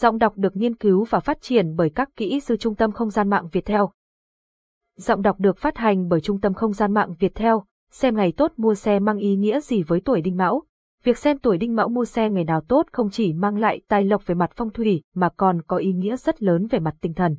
Giọng đọc được nghiên cứu và phát triển bởi các kỹ sư Trung tâm Không gian mạng Việt Theo. Giọng đọc được phát hành bởi Trung tâm Không gian mạng Việt Theo. Xem ngày tốt mua xe mang ý nghĩa gì với tuổi đinh mão? Việc xem tuổi đinh mão mua xe ngày nào tốt không chỉ mang lại tài lộc về mặt phong thủy mà còn có ý nghĩa rất lớn về mặt tinh thần.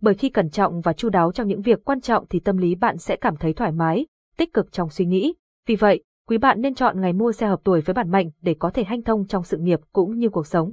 Bởi khi cẩn trọng và chu đáo trong những việc quan trọng thì tâm lý bạn sẽ cảm thấy thoải mái, tích cực trong suy nghĩ. Vì vậy, quý bạn nên chọn ngày mua xe hợp tuổi với bản mệnh để có thể hanh thông trong sự nghiệp cũng như cuộc sống.